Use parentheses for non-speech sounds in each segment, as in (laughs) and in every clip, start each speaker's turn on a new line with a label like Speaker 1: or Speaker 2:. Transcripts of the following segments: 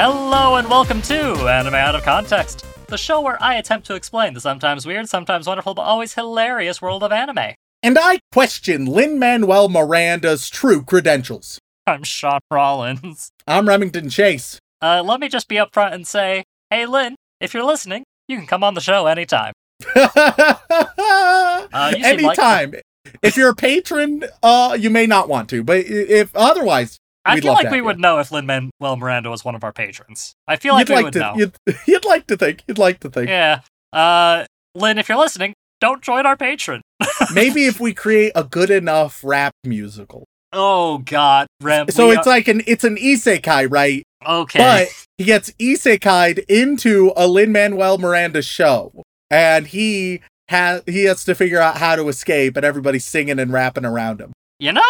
Speaker 1: Hello and welcome to Anime Out of Context, the show where I attempt to explain the sometimes weird, sometimes wonderful, but always hilarious world of anime.
Speaker 2: And I question Lin Manuel Miranda's true credentials.
Speaker 1: I'm Shaun Rollins.
Speaker 2: I'm Remington Chase.
Speaker 1: Uh, let me just be upfront and say, hey Lin, if you're listening, you can come on the show anytime. (laughs)
Speaker 2: uh,
Speaker 1: you seem like-
Speaker 2: Anytime. if you're a patron, uh, you may not want to, but if otherwise,
Speaker 1: I feel like we would know if Lin Manuel Miranda was one of our patrons. I feel like
Speaker 2: you'd
Speaker 1: we
Speaker 2: like
Speaker 1: would
Speaker 2: to,
Speaker 1: know.
Speaker 2: you'd, (laughs) you'd like to think, you'd like to think.
Speaker 1: Yeah. Uh, Lin, if you're listening, don't join our patron. (laughs)
Speaker 2: Maybe if we create a good enough rap musical.
Speaker 1: Oh God, Rem.
Speaker 2: So it's
Speaker 1: are-
Speaker 2: like an, it's an isekai, right?
Speaker 1: okay.
Speaker 2: But he gets isekai'd into a Lin Manuel Miranda show, and he has he has to figure out how to escape, and everybody's singing and rapping around him.
Speaker 1: You know,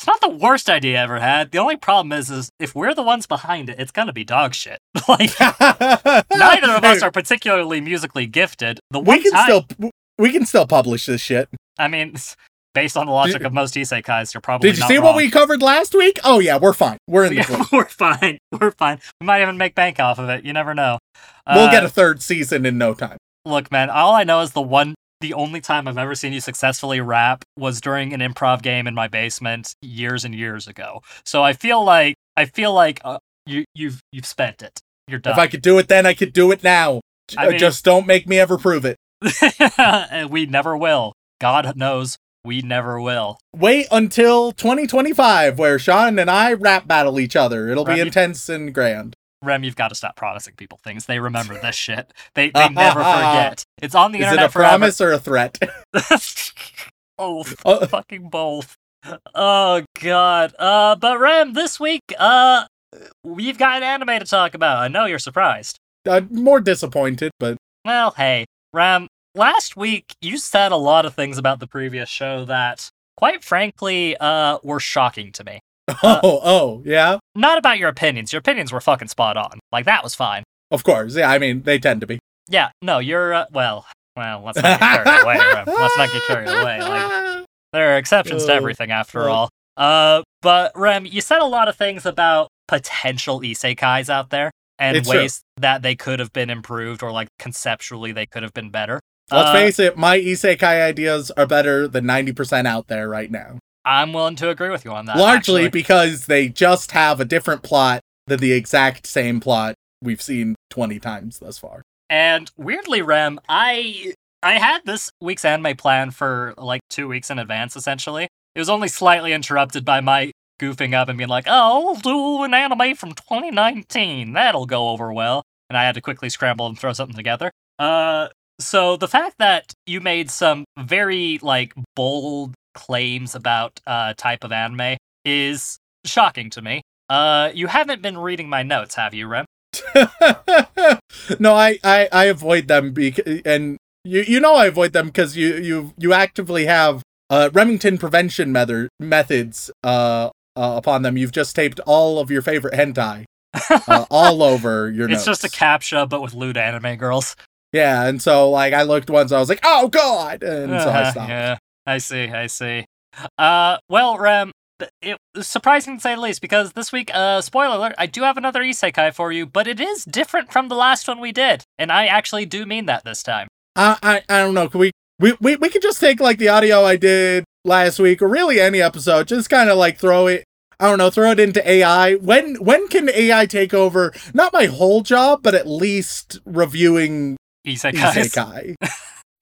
Speaker 1: it's not the worst idea I ever had. The only problem is, is if we're the ones behind it, it's gonna be dog shit. (laughs) like (laughs) neither of us are particularly musically gifted. The
Speaker 2: We can
Speaker 1: time,
Speaker 2: still we can still publish this shit.
Speaker 1: I mean, (laughs) based on the logic
Speaker 2: Did-
Speaker 1: of most isekais, you're probably.
Speaker 2: Did you see
Speaker 1: wrong.
Speaker 2: what we covered last week? Oh yeah, we're fine. We're in the
Speaker 1: Yeah, we're fine. We're fine. We might even make bank off of it. You never know.
Speaker 2: We'll
Speaker 1: Uh,
Speaker 2: get a third season in no time.
Speaker 1: Look, man, all I know is the one the only time I've ever seen you successfully rap was during an improv game in my basement years and years ago. So I feel like I feel like uh, you you've you've spent it. You're done.
Speaker 2: If I could do it then, I could do it now.
Speaker 1: I mean-
Speaker 2: Just don't make me ever prove it. (laughs)
Speaker 1: we never will. God knows we never will.
Speaker 2: Wait until 2025, where Shaun and I rap battle each other. It'll be intense and grand.
Speaker 1: Rem, you've got to stop promising people things. They remember this (laughs) shit. They they never (laughs) forget. It's on the internet.
Speaker 2: Is it a promise or a threat? (laughs)
Speaker 1: forever. oh, fucking both. Oh god. Uh but Rem, this week, uh we've got an anime to talk about. I know you're surprised.
Speaker 2: uh, more disappointed, but
Speaker 1: Well, hey, Ram, last week you said a lot of things about the previous show that quite frankly uh were shocking to me. (laughs) Uh,
Speaker 2: oh, oh, yeah,
Speaker 1: Not about your opinions. Your opinions were fucking spot on. Like that was fine.
Speaker 2: of course. Yeah, I mean, they tend to be.
Speaker 1: Yeah, no, you're uh, well, well, let's not get carried away, Rem. (laughs) Let's not get carried away. Like There are exceptions to everything, after all. Uh, but Rem, you said a lot of things about potential isekais out there and
Speaker 2: It's true.
Speaker 1: ways that they could have been improved, or like conceptually they could have been better.
Speaker 2: Let's
Speaker 1: Uh,
Speaker 2: face it, my isekai ideas are better than 90% out there right now.
Speaker 1: I'm willing to agree with you on that.
Speaker 2: Largely
Speaker 1: actually.
Speaker 2: because they just have a different plot than the exact same plot we've seen 20 times thus far.
Speaker 1: and weirdly, Rem, I I had this week's anime plan for like two weeks in advance. Essentially, it was only slightly interrupted by my goofing up and being like, "Oh, we'll do an anime from 2019. That'll go over well." And I had to quickly scramble and throw something together. Uh, so the fact that you made some very like bold claims about uh type of anime is shocking to me. Uh, you haven't been reading my notes, have you, Rem? (laughs)
Speaker 2: no, I, I, I avoid them because, and you, you know I avoid them because you, you, you actively have uh, Remington prevention mether- methods uh, uh, upon them. You've just taped all of your favorite hentai uh, (laughs) all over your
Speaker 1: It's
Speaker 2: notes.
Speaker 1: just a captcha, but with lewd anime girls.
Speaker 2: Yeah, and so like I looked once, I was like, oh god, and so I
Speaker 1: Uh,
Speaker 2: stopped.
Speaker 1: Yeah, I see, I see. Uh, well, Rem, it was surprising to say the least because this week, uh, spoiler alert, I do have another isekai for you, but it is different from the last one we did, and I actually do mean that this time.
Speaker 2: I, I I don't know. Can we we we we could just take like the audio I did last week, or really any episode, just kind of like throw it. I don't know, throw it into AI. When when can AI take over? Not my whole job, but at least reviewing
Speaker 1: Isekais.
Speaker 2: isekai. (laughs)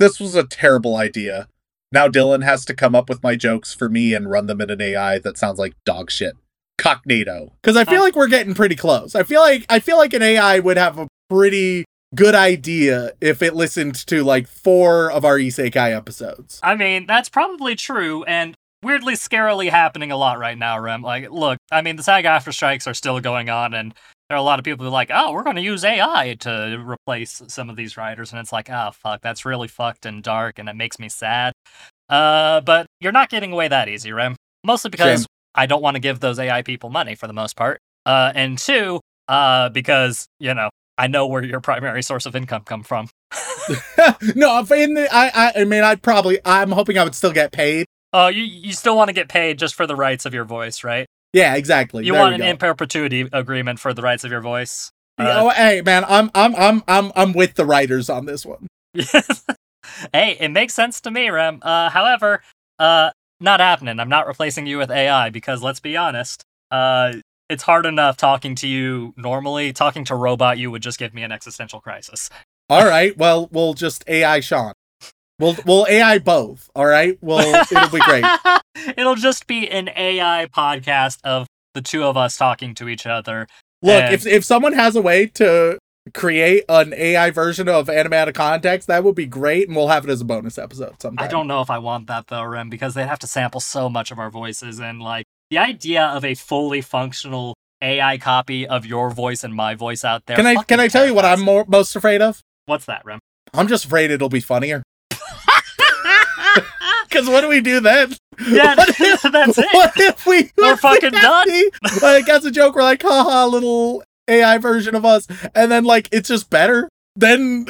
Speaker 3: This was a terrible idea. Now Dylan has to come up with my jokes for me and run them in an AI that sounds like dog shit. Cognado.
Speaker 2: Because I feel
Speaker 1: Uh,
Speaker 2: like we're getting pretty close. I feel like I feel like an AI would have a pretty good idea if it listened to like four of our isekai episodes.
Speaker 1: I mean, that's probably true, and weirdly scarily happening a lot right now, Rem. Like, look, I mean, the SAG-AFTRA strikes are still going on, and there are a lot of people who are like, oh, we're going to use AI to replace some of these writers, and it's like, oh, fuck, that's really fucked and dark, and it makes me sad. Uh, but you're not getting away that easy, Rem. Mostly because
Speaker 2: Shame.
Speaker 1: I don't want to give those AI people money for the most part. Uh, and two, uh, because you know I know where your primary source of income come from. (laughs)
Speaker 2: no, in the, I, I, I mean, I'd probably, I'm hoping I would still get paid.
Speaker 1: Oh, you you still want to get paid just for the rights of your voice, right?
Speaker 2: Yeah, exactly.
Speaker 1: You
Speaker 2: There
Speaker 1: want an in perpetuity agreement for the rights of your voice.
Speaker 2: Yeah, oh, hey, man, I'm, I'm, I'm, I'm, I'm with the writers on this one. (laughs)
Speaker 1: hey, it makes sense to me, Rem. Uh, however, uh, not happening. I'm not replacing you with AI because let's be honest, uh, it's hard enough talking to you normally. Talking to robot you would just give me an existential crisis.
Speaker 2: All right, well, we'll just AI Shaun. We'll, we'll AI both. All right, well, it'll be great. (laughs)
Speaker 1: It'll just be an AI podcast of the two of us talking to each other.
Speaker 2: Look,
Speaker 1: And-
Speaker 2: if if someone has a way to create an AI version of Anime Out of Context, that would be great, and we'll have it as a bonus episode sometime.
Speaker 1: I don't know if I want that though, Rem, because they'd have to sample so much of our voices and like the idea of a fully functional AI copy of your voice and my voice out there.
Speaker 2: Can I can I tell you what I'm more, most afraid of?
Speaker 1: What's that, Rem?
Speaker 2: I'm just afraid it'll be funnier. Because what do we do then?
Speaker 1: Yeah, (laughs)
Speaker 2: What if- (laughs)
Speaker 1: that's it.
Speaker 2: What if we
Speaker 1: We're fucking
Speaker 2: have
Speaker 1: done. (laughs)
Speaker 2: like that's a joke. We're like, haha, little AI version of us, and then like it's just better. Then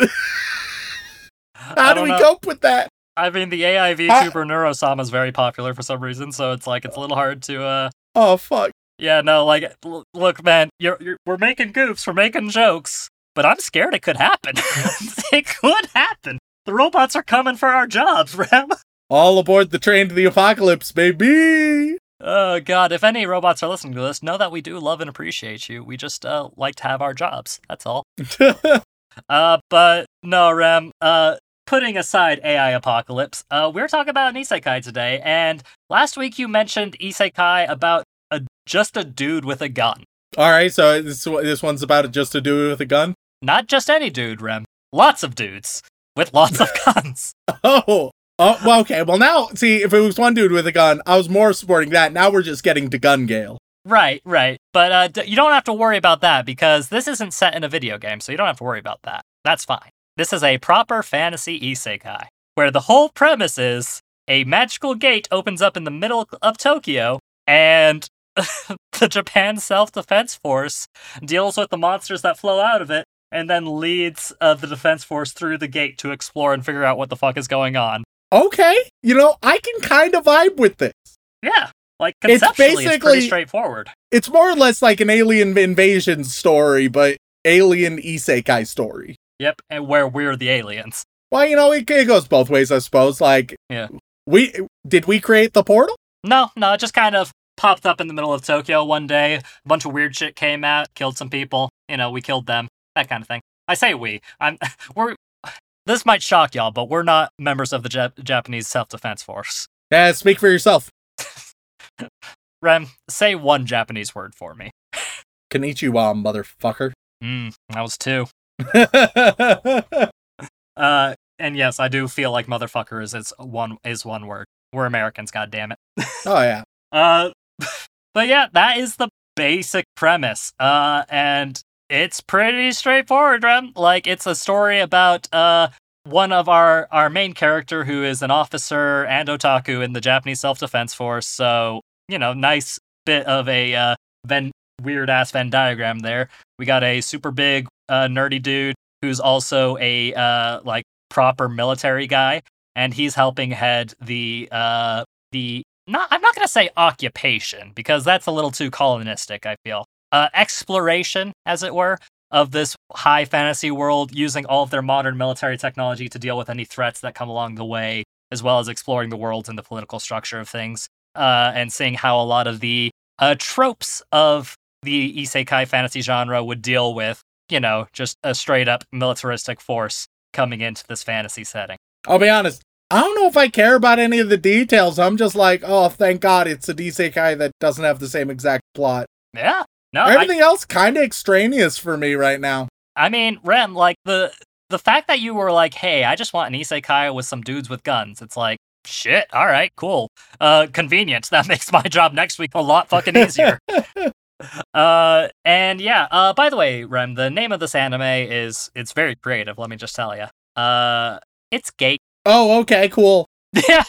Speaker 2: how do we
Speaker 1: know.
Speaker 2: cope with that?
Speaker 1: I mean, the AI VTuber Neuro-sama is very popular for some reason, so it's like it's a little hard to. uh
Speaker 2: Oh fuck.
Speaker 1: Yeah, no, like, l- look, man, you're, you're we're making goofs, we're making jokes, but I'm scared it could happen. it could happen. The robots are coming for our jobs, Rem.
Speaker 2: All aboard the train to the apocalypse, baby.
Speaker 1: Oh god, if any robots are listening to this, know that we do love and appreciate you. We just uh like to have our jobs. That's all. (laughs) Uh but no, Rem, uh putting aside AI apocalypse, uh we're talking about an isekai today, and last week you mentioned isekai about a just a dude with a gun.
Speaker 2: All right, so this this one's about just a dude with a gun.
Speaker 1: Not just any dude, Rem. Lots of dudes with lots of (laughs) guns.
Speaker 2: Oh, oh, well, okay. Well, now see if it was one dude with a gun, I was more supporting that. Now we're just getting to gun gale.
Speaker 1: Right, right. But uh, d- you don't have to worry about that because this isn't set in a video game, so you don't have to worry about that. That's fine. This is a proper fantasy isekai, where the whole premise is a magical gate opens up in the middle of Tokyo, and (laughs) the Japan Self Defense Force deals with the monsters that flow out of it, and then leads uh, the defense force through the gate to explore and figure out what the fuck is going on.
Speaker 2: Okay, you know I can kind of vibe with this.
Speaker 1: Yeah, like
Speaker 2: It's
Speaker 1: conceptually, it's,
Speaker 2: basically-
Speaker 1: pretty straightforward.
Speaker 2: It's more or less like an alien invasion story, but alien isekai story.
Speaker 1: Yep, and where we're the aliens.
Speaker 2: Well, you know it, it goes both ways, I suppose. Like,
Speaker 1: Yeah.
Speaker 2: we did we create the portal?
Speaker 1: No, no, it just kind of popped up in the middle of Tokyo one day. A bunch of weird shit came out, killed some people. You know, we killed them. That kind of thing. I say we. I'm. (laughs) We're. This might shock y'all, but we're not members of the Jap- Japanese Self-Defense Force.
Speaker 2: Yeah, speak for yourself. (laughs)
Speaker 1: Rem, say one Japanese word for me.
Speaker 2: Konnichiwa, motherfucker.
Speaker 1: Hmm, that was two. (laughs) Uh, and yes, I do feel like motherfucker is it's one is one word. We're Americans, god damn it.
Speaker 2: oh yeah. (laughs)
Speaker 1: Uh, but yeah, that is the basic premise. Uh, and it's pretty straightforward, Rem. Like it's a story about uh one of our our main character who is an officer and otaku in the Japanese self defense force. So you know, nice bit of a uh Venn weird ass Venn diagram there. We got a super big uh, nerdy dude who's also a uh like proper military guy, and he's helping head the uh the not I'm not gonna say occupation because that's a little too colonistic. I feel uh, exploration, as it were, of this high fantasy world, using all of their modern military technology to deal with any threats that come along the way, as well as exploring the worlds and the political structure of things, uh, and seeing how a lot of the uh, tropes of the isekai fantasy genre would deal with, you know, just a straight up militaristic force coming into this fantasy setting.
Speaker 2: I'll be honest. I don't know if I care about any of the details. I'm just like, oh, thank God it's a Isekai that doesn't have the same exact plot.
Speaker 1: Yeah. No, I,
Speaker 2: Everything else kind of extraneous for me right now.
Speaker 1: I mean, Rem, like the the fact that you were like, "Hey, I just want an isekai with some dudes with guns." It's like, shit. All right, cool. Uh, convenient. (laughs) That makes my job next week a lot fucking easier. (laughs) uh, and yeah. Uh, by the way, Rem, the name of this anime is it's very creative. Let me just tell you. Uh, it's Gate. (laughs)
Speaker 2: Oh, okay, cool.
Speaker 1: Yeah,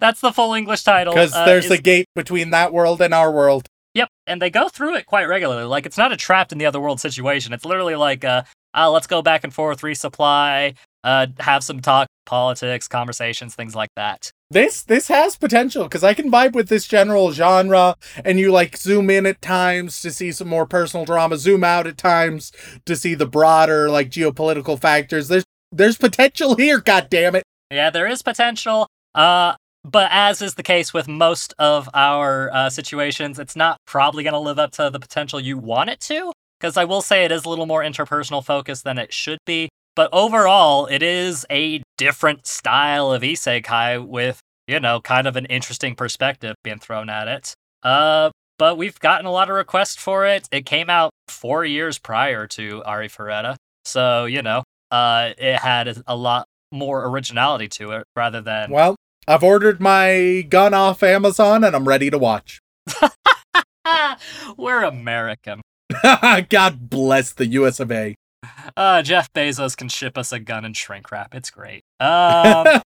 Speaker 1: that's the full English title.
Speaker 2: Because
Speaker 1: uh,
Speaker 2: there's
Speaker 1: is-
Speaker 2: a gate between that world and our world.
Speaker 1: Yep, and they go through it quite regularly. Like it's not a trapped in the other world situation. It's literally like, uh, uh let's go back and forth, resupply, uh, have some talk, politics, conversations, things like that.
Speaker 2: This this has potential because I can vibe with this general genre, and you like zoom in at times to see some more personal drama, zoom out at times to see the broader like geopolitical factors. There's there's potential here. God damn it!
Speaker 1: Yeah, there is potential. Uh, but as is the case with most of our uh, situations, it's not probably going to live up to the potential you want it to. Because I will say it is a little more interpersonal focused than it should be. But overall, it is a different style of isekai with, you know, kind of an interesting perspective being thrown at it. Uh, but we've gotten a lot of requests for it. It came out four years prior to Arifureta. So, you know, uh, it had a lot more originality to it rather than
Speaker 2: Well, I've ordered my gun off Amazon, and I'm ready to watch. (laughs)
Speaker 1: we're American.
Speaker 2: God bless the U.S. of A.
Speaker 1: Uh, Jeff Bezos can ship us a gun and shrink wrap. It's great. Um,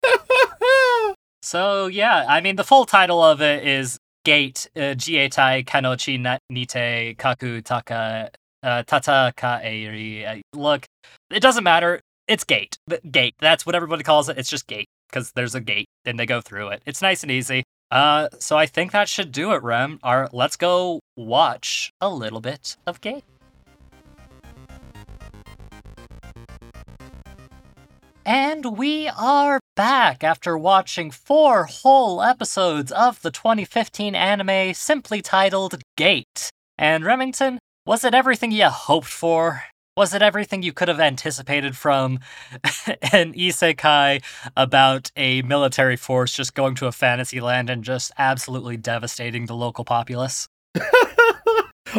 Speaker 1: (laughs) so yeah, I mean the full title of it is Gate uh, Jieitai Kanochi Nite Kaku Taka uh, Tata Kaeri. Uh, look, it doesn't matter. It's Gate. Gate. That's what everybody calls it. It's just Gate because there's a gate and they go through it. It's nice and easy. Uh, so I think that should do it, Rem. Our, let's go watch a little bit of Gate. And we are back after watching four whole episodes of the 2015 anime simply titled Gate. And Remington, was it everything you hoped for? Was it everything you could have anticipated from (laughs) an isekai about a military force just going to a fantasy land and just absolutely devastating the local populace? (laughs)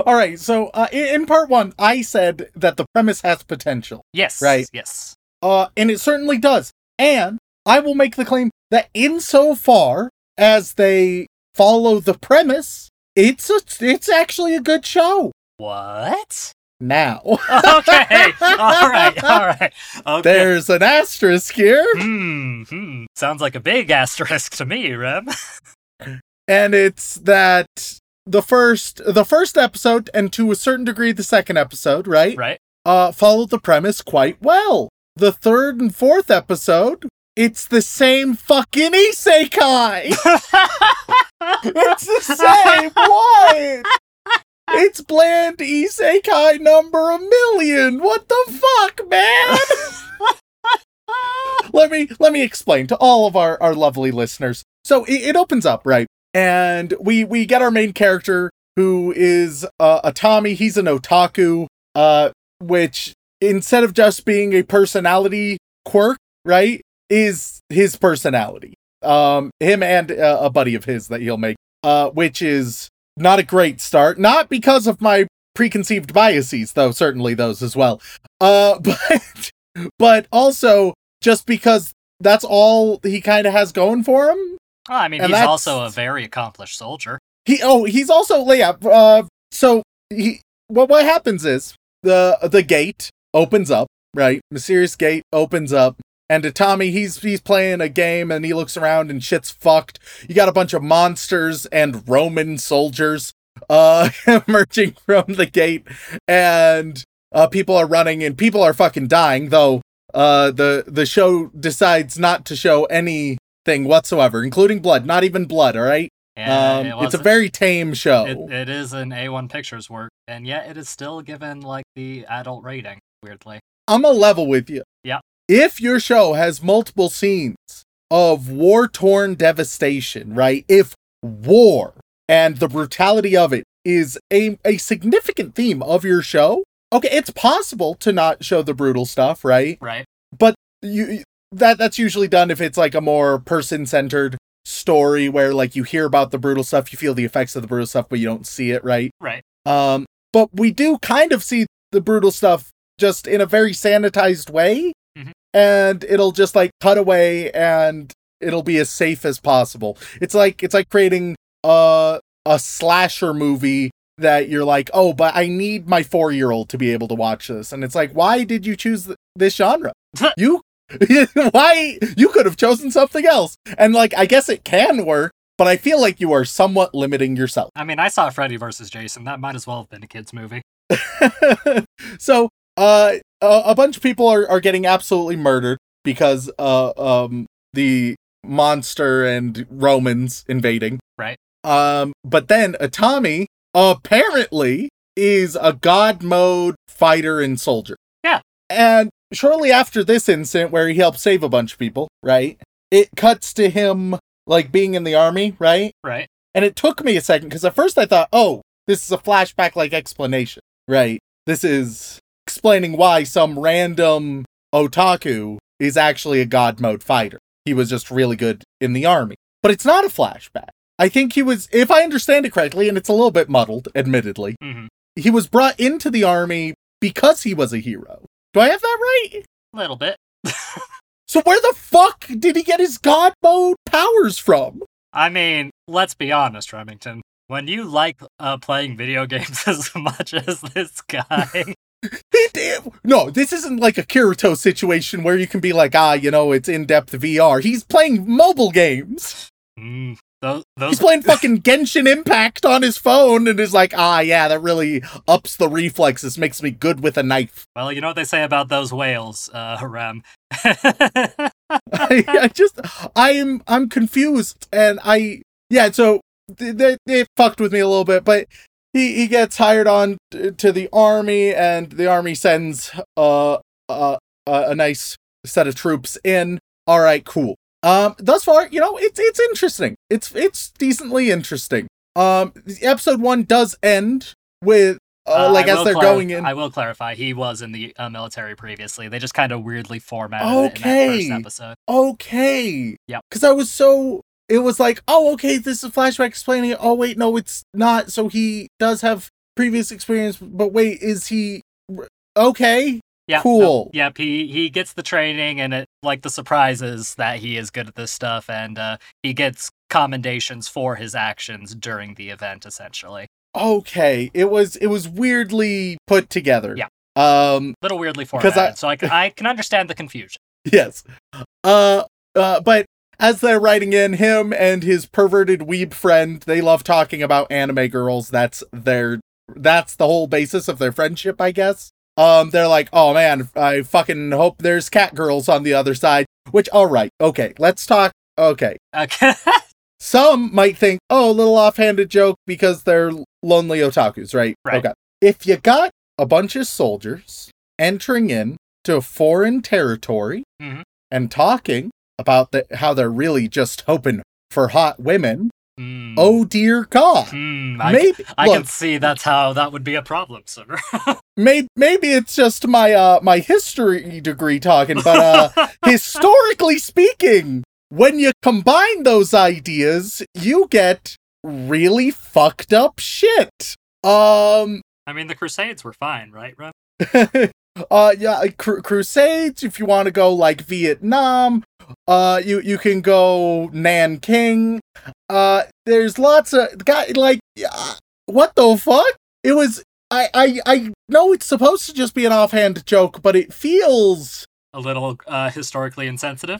Speaker 2: All right, so uh, in, in part one, I said that the premise has potential.
Speaker 1: Yes.
Speaker 2: Right.
Speaker 1: Yes.
Speaker 2: Uh, and it certainly does. And I will make the claim that insofar as they follow the premise, it's a, it's actually a good show.
Speaker 1: What?
Speaker 2: Now, (laughs)
Speaker 1: okay. all right. All right. Okay.
Speaker 2: there's an asterisk here,
Speaker 1: Hmm, hmm. Sounds like a big asterisk to me, Rem.
Speaker 2: and it's that the first the first episode and to a certain degree the second episode, right?
Speaker 1: right?
Speaker 2: Uh, followed the premise quite well. The third and fourth episode, it's the same fucking isekai. (laughs) It's the same one. (laughs) It's bland isekai number a million. What the fuck, man? (laughs) let me let me explain to all of our, our lovely listeners. So it, it opens up right, and we we get our main character who is uh, Itami. He's an otaku, uh, which instead of just being a personality quirk, right, is his personality. Um, him and uh, a buddy of his that he'll make, uh, which is not a great start. Not because of my preconceived biases, though certainly those as well. Uh, (laughs) but but also just because that's all he kind of has going for him.
Speaker 1: Oh, I mean,
Speaker 2: And
Speaker 1: he's also a very accomplished soldier.
Speaker 2: He oh he's also yeah. Uh, so he what what happens is the the gate opens up right. Mysterious gate opens up. And to Tommy, he's he's playing a game and he looks around and shit's fucked. You got a bunch of monsters and Roman soldiers uh (laughs) emerging from the gate and uh people are running and people are fucking dying though uh the the show decides not to show anything whatsoever including blood not even blood all right um
Speaker 1: it
Speaker 2: it's a very tame show
Speaker 1: It, it is an A1 Pictures work, and yet it is still given like the adult rating. Weirdly,
Speaker 2: i'm a level with you
Speaker 1: Yeah.
Speaker 2: If your show has multiple scenes of war torn devastation right if war and the brutality of it is a, a significant theme of your show okay it's possible to not show the brutal stuff right
Speaker 1: right?
Speaker 2: But you that that's usually done if it's like a more person centered story where like you hear about the brutal stuff you feel the effects of the brutal stuff but you don't see it right
Speaker 1: Right.
Speaker 2: um but we do kind of see the brutal stuff just in a very sanitized way. And it'll just like cut away and it'll be as safe as possible. It's like it's like creating a a slasher movie that you're like, oh, but I need my four year old to be able to watch this, and it's like, why did you choose th- this genre? (laughs) you (laughs) why you could have chosen something else, and like I guess it can work, but I feel like you are somewhat limiting yourself.
Speaker 1: I mean, I saw Freddy versus Jason. That might as well have been a kids movie. (laughs)
Speaker 2: so uh a, a bunch of people are, are getting absolutely murdered because uh um the monster and romans invading
Speaker 1: Right.
Speaker 2: um but then Itami apparently is a god mode fighter and soldier
Speaker 1: Yeah.
Speaker 2: and shortly after this incident where he helped save a bunch of people right it cuts to him like being in the army right
Speaker 1: Right.
Speaker 2: and it took me a second because at first I thought, oh, this is a flashback like explanation, right? This is explaining why some random otaku is actually a god mode fighter. He was just really good in the army. But it's not a flashback. I think he was, if I understand it correctly, and it's a little bit muddled, admittedly,
Speaker 1: hmm
Speaker 2: he was brought into the army because he was a hero. Do I have that right?
Speaker 1: A little bit.
Speaker 2: So where the fuck did he get his god mode powers from?
Speaker 1: I mean, let's be honest, Remington. When you like uh, playing video (laughs) games as much as this guy.
Speaker 2: No, this isn't like a Kirito situation where you can be like, ah, you know, it's in depth VR. He's playing mobile games.
Speaker 1: mm, those,
Speaker 2: He's playing fucking Genshin Impact on his phone and is like, ah, yeah, that really ups the reflexes, makes me good with a knife. (laughs)
Speaker 1: well, you know what they say about those whales, uh, Rem.
Speaker 2: I, I just, I'm, I'm confused, and I, yeah. So they, they, they fucked with me a little bit, but he he gets hired on to the army, and the army sends uh, uh, uh, a nice set of troops in. All right, cool. Um, thus far, you know, it's it's interesting. It's it's decently interesting. Um, the episode one does end with uh,
Speaker 1: Uh,
Speaker 2: like
Speaker 1: I
Speaker 2: as they're
Speaker 1: clar-
Speaker 2: going in.
Speaker 1: I will clarify, he was in the uh, military previously. They just kind of weirdly formatted it
Speaker 2: Okay.
Speaker 1: in that first episode.
Speaker 2: okay.
Speaker 1: Yep.
Speaker 2: Because I was so it was like, oh, okay, this is a flashback explaining it. Oh, wait, no, it's not. So he does have previous experience, but wait, is he okay?
Speaker 1: Yeah,
Speaker 2: Cool.
Speaker 1: no, yep, he he gets the training, and it like the surprise is that he is good at this stuff, and uh, he gets commendations for his actions during the event. Essentially,
Speaker 2: Okay, it was it was weirdly put together.
Speaker 1: Yeah.
Speaker 2: Um.
Speaker 1: a little weirdly formatted,
Speaker 2: I-
Speaker 1: so I can understand the confusion. (laughs)
Speaker 2: Yes. Uh. Uh. But as they're writing in, him and his perverted weeb friend, they love talking about anime girls. That's their. That's the whole basis of their friendship, I guess. Um. They're like, oh man, I fucking hope there's cat girls on the other side. Which, all right, okay, let's talk. Okay,
Speaker 1: Okay. (laughs)
Speaker 2: Some might think, oh, a little offhanded joke because they're lonely otakus, right?
Speaker 1: Right.
Speaker 2: Okay. If you got a bunch of soldiers entering in to foreign territory
Speaker 1: Mhm.
Speaker 2: and talking about the, how they're really just hoping for hot women,
Speaker 1: Hmm.
Speaker 2: oh dear God.
Speaker 1: Hmm, I,
Speaker 2: maybe
Speaker 1: I
Speaker 2: look,
Speaker 1: can see that's how that would be a problem, sir. (laughs)
Speaker 2: maybe maybe it's just my uh my history degree talking, but uh (laughs) historically speaking, when you combine those ideas, you get really fucked up shit. Um,
Speaker 1: I mean, the Crusades were fine, right, Rem? (laughs)
Speaker 2: uh, yeah, cru- Crusades. If you want to go like Vietnam, uh, you you can go Nanking. Uh, there's lots of guy like, uh, what the fuck? It was. I I I know it's supposed to just be an offhand joke, but it feels
Speaker 1: A little uh, historically insensitive.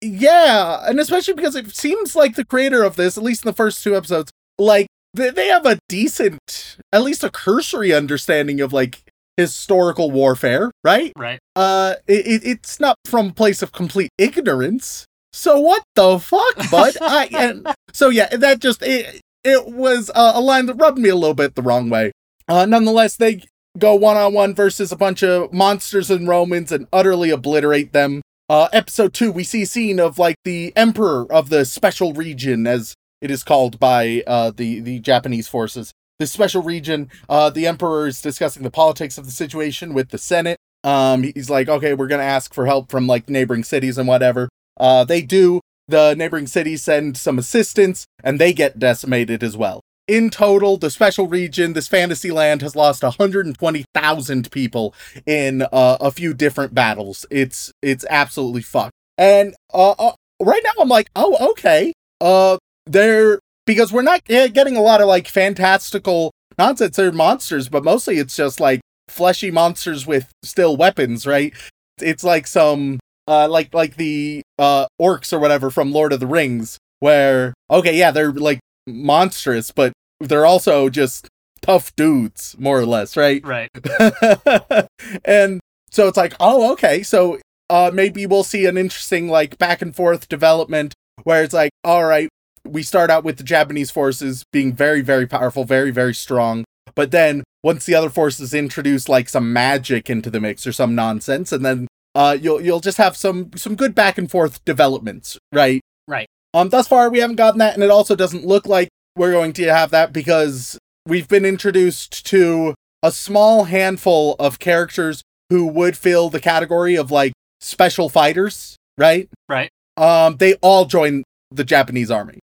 Speaker 2: Yeah, and especially because it seems like the creator of this, at least in the first two episodes, like they, they have a decent, at least a cursory understanding of like historical warfare, right?
Speaker 1: Right.
Speaker 2: Uh, it, it it's not from a place of complete ignorance. So what the fuck, bud? I (laughs) and so yeah, that just it it was uh, a line that rubbed me a little bit the wrong way. Uh, nonetheless, they go one on one versus a bunch of monsters and Romans and utterly obliterate them. Uh, episode two, we see a scene of like the emperor of the special region, as it is called by uh, the the Japanese forces. The special region, uh, the emperor is discussing the politics of the situation with the Senate. Um, he's like, okay, we're gonna ask for help from like neighboring cities and whatever. Uh, they do. The neighboring cities send some assistance, and they get decimated as well. In total, the special region, this fantasy land, has lost 120,000 people in uh, a few different battles. It's it's absolutely fucked. And uh, uh, right now I'm like, oh, okay. Uh, they're because we're not eh, getting a lot of like fantastical nonsense. They're monsters, but mostly it's just like fleshy monsters with still weapons, right? It's like some uh like like the uh orcs or whatever from Lord of the Rings, where okay, yeah, they're like monstrous, but they're also just tough dudes, more or less, right?
Speaker 1: Right. (laughs)
Speaker 2: and so it's like, oh, okay, so uh maybe we'll see an interesting like back and forth development where it's like, all right, we start out with the Japanese forces being very, very powerful, very, very strong. But then once the other forces introduce like some magic into the mix or some nonsense, and then uh you'll you'll just have some some good back and forth developments, right?
Speaker 1: Right.
Speaker 2: Um thus far we haven't gotten that, and it also doesn't look like we're going to have that because we've been introduced to a small handful of characters who would fill the category of like special fighters, right?
Speaker 1: Right.
Speaker 2: Um, they all join the Japanese army.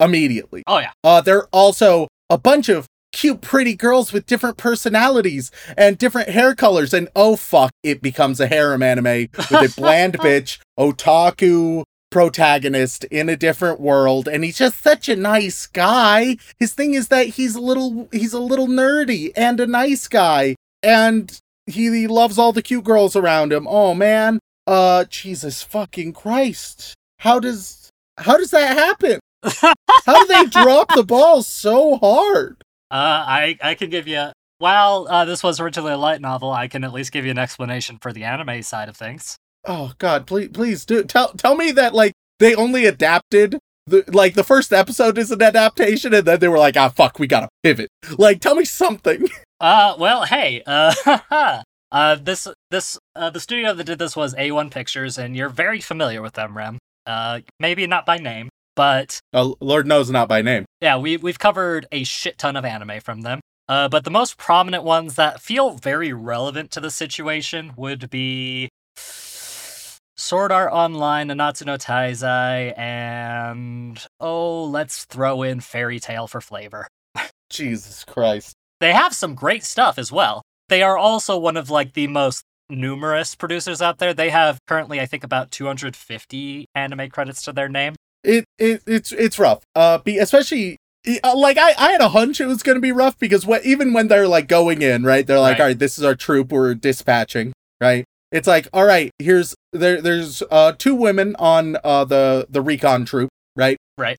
Speaker 2: Immediately.
Speaker 1: Oh yeah.
Speaker 2: Uh, they're also a bunch of cute, pretty girls with different personalities and different hair colors. And oh fuck, it becomes a harem anime with a (laughs) bland bitch, otaku protagonist in a different world and he's just such a nice guy his thing is that he's a little he's a little nerdy and a nice guy and he, he loves all the cute girls around him oh man uh jesus fucking christ how does how does that happen how do they drop the ball so hard
Speaker 1: Uh, I I can give you. While uh, this was originally a light novel, I can at least give you an explanation for the anime side of things.
Speaker 2: oh god please please do tell tell me that like they only adapted the like the first episode is an adaptation and then they were like ah fuck we gotta pivot like tell me something (laughs)
Speaker 1: Uh, well, hey, uh, (laughs) uh, this this uh, the studio that did this was A1 Pictures, and you're very familiar with them, Rem. Uh, maybe not by name, but
Speaker 2: oh, lord knows not by name
Speaker 1: yeah, we we've covered a shit ton of anime from them. Uh, but the most prominent ones that feel very relevant to the situation would be Sword Art Online, Nanatsu no Taizai, and oh, let's throw in Fairy Tail for flavor. (laughs)
Speaker 2: jesus christ
Speaker 1: They have some great stuff as well. They are also one of like the most numerous producers out there. They have currently, I think, about 250 anime credits to their name.
Speaker 2: It, it it's it's rough uh be especially uh, like I, I had a hunch it was going to be rough because what even when they're like going in right they're like
Speaker 1: Right.
Speaker 2: all right this is our troop we're dispatching right it's like all right here's there there's uh two women on uh the the recon troop right
Speaker 1: Right.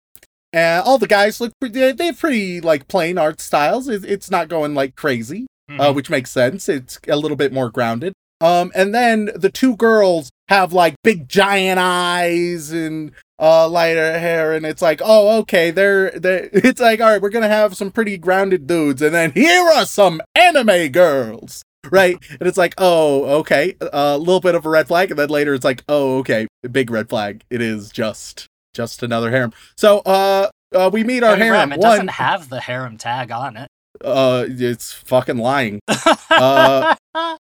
Speaker 2: and all the guys look pretty they- they have pretty like plain art styles it, it's not going like crazy uh,
Speaker 1: Mhm.
Speaker 2: which makes sense. It's a little bit more grounded. Um, and then the two girls have like big giant eyes and uh lighter hair, and it's like, oh, okay, they're they. (laughs) It's like, all right, we're gonna have some pretty grounded dudes, and then here are some anime girls, right? And it's like, oh, okay, a little bit of a red flag, and then later it's like, oh, okay, big red flag. It is just just another harem. So, uh. Uh, we meet our
Speaker 1: Hey,
Speaker 2: harem.
Speaker 1: It
Speaker 2: One,
Speaker 1: doesn't have the harem tag on it.
Speaker 2: uh, it's fucking lying. (laughs) Uh,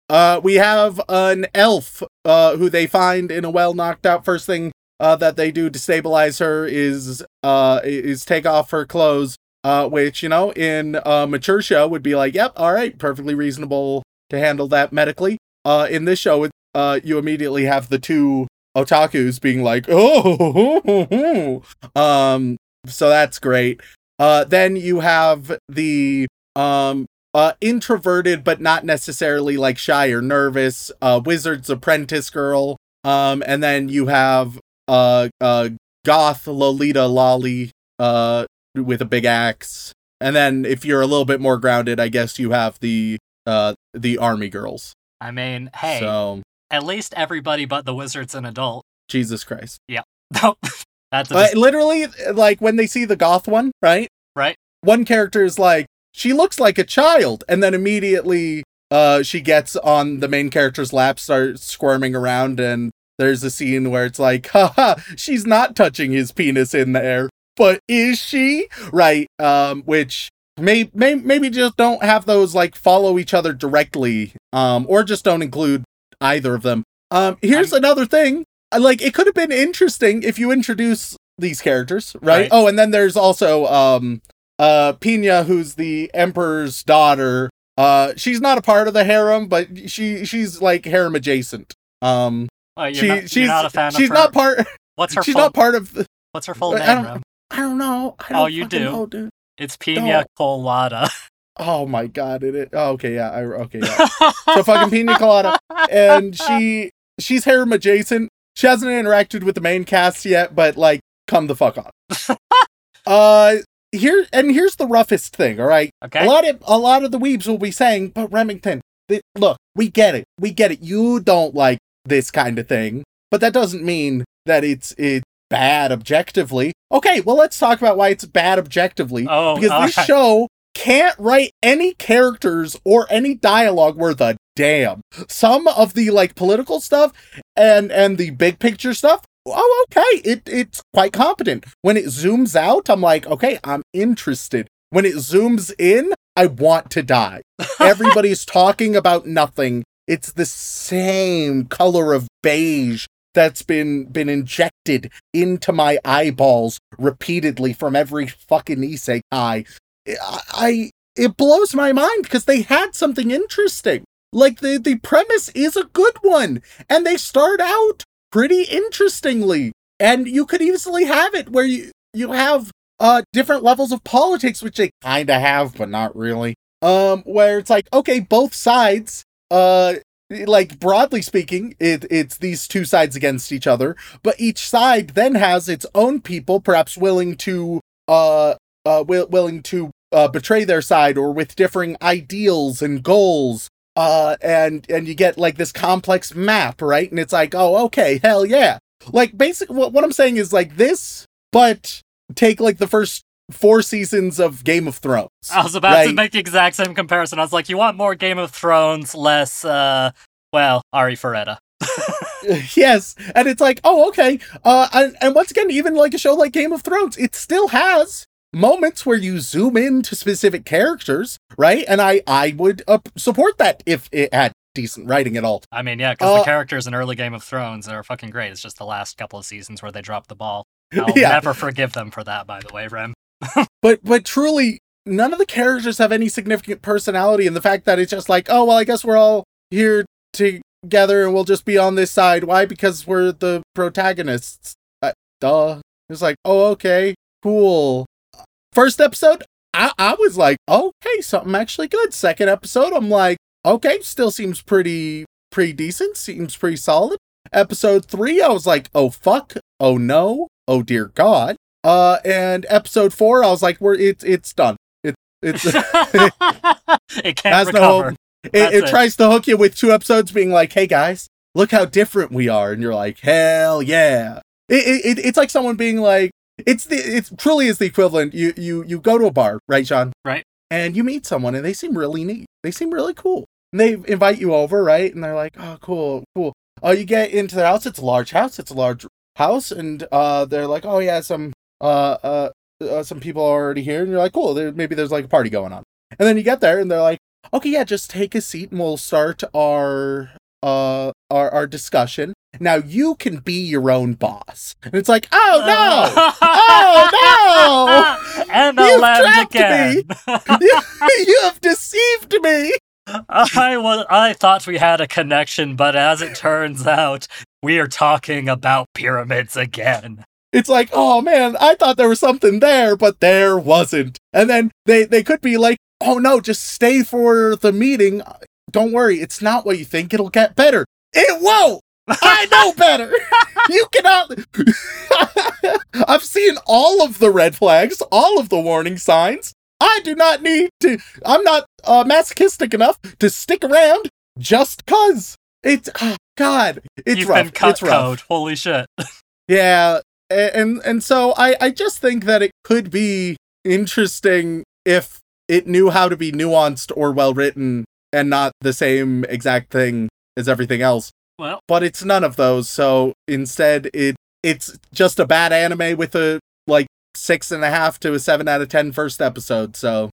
Speaker 2: Uh, we have an elf uh, who they find in a well knocked out. First thing uh, that they do to stabilize her is uh, is take off her clothes, uh, which you know in a mature show would be like, yep, all right, perfectly reasonable to handle that medically. Uh, in this show, uh, you immediately have the two otakus being like, oh, (laughs) um, so that's great. Uh, then you have the um uh introverted but not necessarily like shy or nervous uh wizard's apprentice girl um and then you have uh uh goth lolita lolly uh with a big axe and then if you're a little bit more grounded i guess you have the uh the army girls
Speaker 1: I mean, hey,
Speaker 2: so
Speaker 1: at least everybody but the wizard's an adult.
Speaker 2: jesus christ (laughs)
Speaker 1: Nope. That's a
Speaker 2: uh, literally like when they see the goth one right
Speaker 1: right.
Speaker 2: one character is like she looks like a child and then immediately uh she gets on the main character's lap starts squirming around and there's a scene where it's like haha she's not touching his penis in there but is she right um which may, may maybe just don't have those like follow each other directly um or just don't include either of them um here's another thing like it could have been interesting if you introduce these characters right?
Speaker 1: Right.
Speaker 2: oh and then there's also um uh Pina who's the emperor's daughter uh she's not a part of the harem but she she's like harem adjacent um
Speaker 1: Oh, you're,
Speaker 2: she
Speaker 1: not,
Speaker 2: she's
Speaker 1: not a fan
Speaker 2: she's not part
Speaker 1: What's her
Speaker 2: she's
Speaker 1: full?
Speaker 2: not part of the.
Speaker 1: what's her full
Speaker 2: I
Speaker 1: name?
Speaker 2: don't- I don't know. I don't
Speaker 1: Oh, you do.
Speaker 2: know, dude.
Speaker 1: It's Pina Colada.
Speaker 2: Oh my god! It. is- Oh, okay, yeah. I, okay, yeah. (laughs) so fucking pina colada, and she she's harem adjacent. She hasn't interacted with the main cast yet, but like, come the fuck on. (laughs) uh, here and here's the roughest thing. All right,
Speaker 1: Okay.
Speaker 2: a lot of a lot of the weebs will be saying, but Remington, th- look, we get it, we get it. You don't like this kind of thing, but that doesn't mean that it's it's bad objectively. Okay, well let's talk about why it's bad objectively.
Speaker 1: Oh, (laughs)
Speaker 2: because this
Speaker 1: alright.
Speaker 2: show can't write any characters or any dialogue worth a damn. Some of the like political stuff and and the big picture stuff. Oh, okay. It it's quite competent. When it zooms out, I'm like, okay, I'm interested. When it zooms in, I want to die. Everybody's talking about nothing. It's the same color of beige that's been been injected into my eyeballs repeatedly from every fucking isekai. I, I it blows my mind because they had something interesting. Like the the premise is a good one, and they start out pretty interestingly. And you could easily have it where you you have uh different levels of politics, which they kind of have, but not really. Um, where it's like okay, both sides, uh, like broadly speaking, it it's these two sides against each other, but each side then has its own people, perhaps willing to uh uh wi- willing to uh, betray their side or with differing ideals and goals uh and and you get like this complex map right and it's like oh okay hell yeah like basically, what, what i'm saying is like this but take like the first four seasons of game of thrones
Speaker 1: I was about to make the exact same comparison. I was like, you want more Game of Thrones, less, uh, well, Arifureta. (laughs) (laughs)
Speaker 2: yes and it's like oh okay uh and, and once again even like a show like game of thrones it still has moments where you zoom into specific characters right and i i would uh, support that if it had decent writing at all
Speaker 1: I mean, yeah, because the
Speaker 2: Uh,
Speaker 1: characters in early Game of Thrones are fucking great. It's just the last couple of seasons where they dropped the ball. (laughs) I'll
Speaker 2: Yeah.
Speaker 1: never forgive them for that, by the way, Rem. (laughs)
Speaker 2: but but truly none of the characters have any significant personality and the fact that it's just like oh well i guess we're all here together and we'll just be on this side why because we're the protagonists uh, duh it's like oh okay cool first episode I, I was like okay something actually good second episode i'm like okay still seems pretty pretty decent seems pretty solid episode three i was like oh fuck oh no oh dear god uh, and episode four, I was like, "We're it's it's done. It it's (laughs) (laughs)
Speaker 1: it can't
Speaker 2: has no
Speaker 1: recover.
Speaker 2: It, it
Speaker 1: it.
Speaker 2: tries to hook you with two episodes, being like, "Hey guys, look how different we are," and you're like, "Hell yeah!" It, it, it it's like someone being like, "It's the it's truly is the equivalent." You you you go to a bar, right, Shaun?
Speaker 1: Right.
Speaker 2: And you meet someone, and they seem really neat. They seem really cool. And they invite you over, right? And they're like, "Oh, cool, cool." Oh, you get into their house. It's a large house. It's a large house, and uh, they're like, "Oh yeah, some uh, uh, uh, some people are already here, and you're like, cool, there, maybe there's like a party going on. And then you get there, and they're like, okay, yeah, just take a seat, and we'll start our uh our our discussion. Now you can be your own boss. And it's like, oh no, oh
Speaker 1: Emma (laughs)
Speaker 2: You've
Speaker 1: left
Speaker 2: trapped
Speaker 1: again.
Speaker 2: you, (laughs) you have deceived me.
Speaker 1: I was I thought we had a connection, but as it turns out, we are talking about pyramids again.
Speaker 2: It's like, oh man, I thought there was something there, but there wasn't. And then they they could be like, oh no, just stay for the meeting. Don't worry, it's not what you think. It'll get better. It won't. I know (laughs) better. you cannot. (laughs) I've seen all of the red flags, all of the warning signs. I do not need to. I'm not uh, masochistic enough to stick around just cause. It's ah, God. It's
Speaker 1: You've
Speaker 2: rough.
Speaker 1: been cut
Speaker 2: it's rough.
Speaker 1: code. Holy shit. (laughs)
Speaker 2: Yeah, and and so I I just think that it could be interesting if it knew how to be nuanced or well written and not the same exact thing as everything else.
Speaker 1: Well,
Speaker 2: But it's none of those. So instead, it it's just a bad anime with a like six and a half to a seven out of ten first episode. So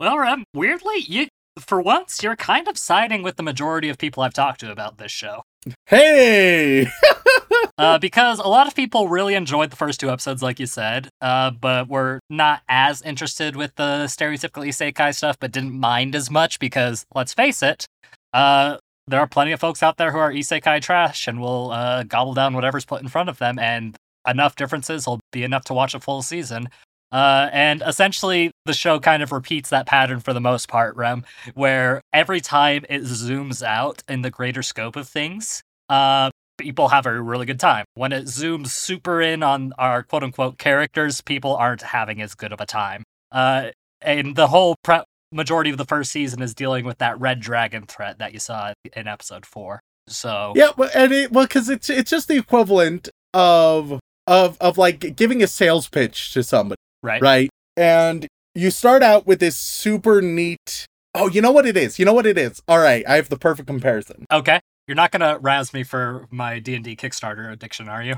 Speaker 1: well, Rem, weirdly, you for once you're kind of siding with the majority of people I've talked to about this show.
Speaker 2: Hey, (laughs)
Speaker 1: uh, because a lot of people really enjoyed the first two episodes, like you said, uh, but were not as interested with the stereotypical isekai stuff, but didn't mind as much because, let's face it, uh, there are plenty of folks out there who are isekai trash and will uh, gobble down whatever's put in front of them, and enough differences will be enough to watch a full season. Uh, and essentially, the show kind of repeats that pattern for the most part, Rem, where every time it zooms out in the greater scope of things, uh, people have a really good time. When it zooms super in on our quote unquote characters, people aren't having as good of a time. Uh, and the whole pre- majority of the first season is dealing with that red dragon threat that you saw in episode four. So
Speaker 2: Yeah, well, and it well because it's it's just the equivalent of of of like giving a sales pitch to somebody,
Speaker 1: right,
Speaker 2: right? And you start out with this super neat. Oh, you know what it is. You know what it is. All right, I have the perfect comparison. (laughs)
Speaker 1: okay. You're not gonna razz me for my D and D Kickstarter addiction, are you?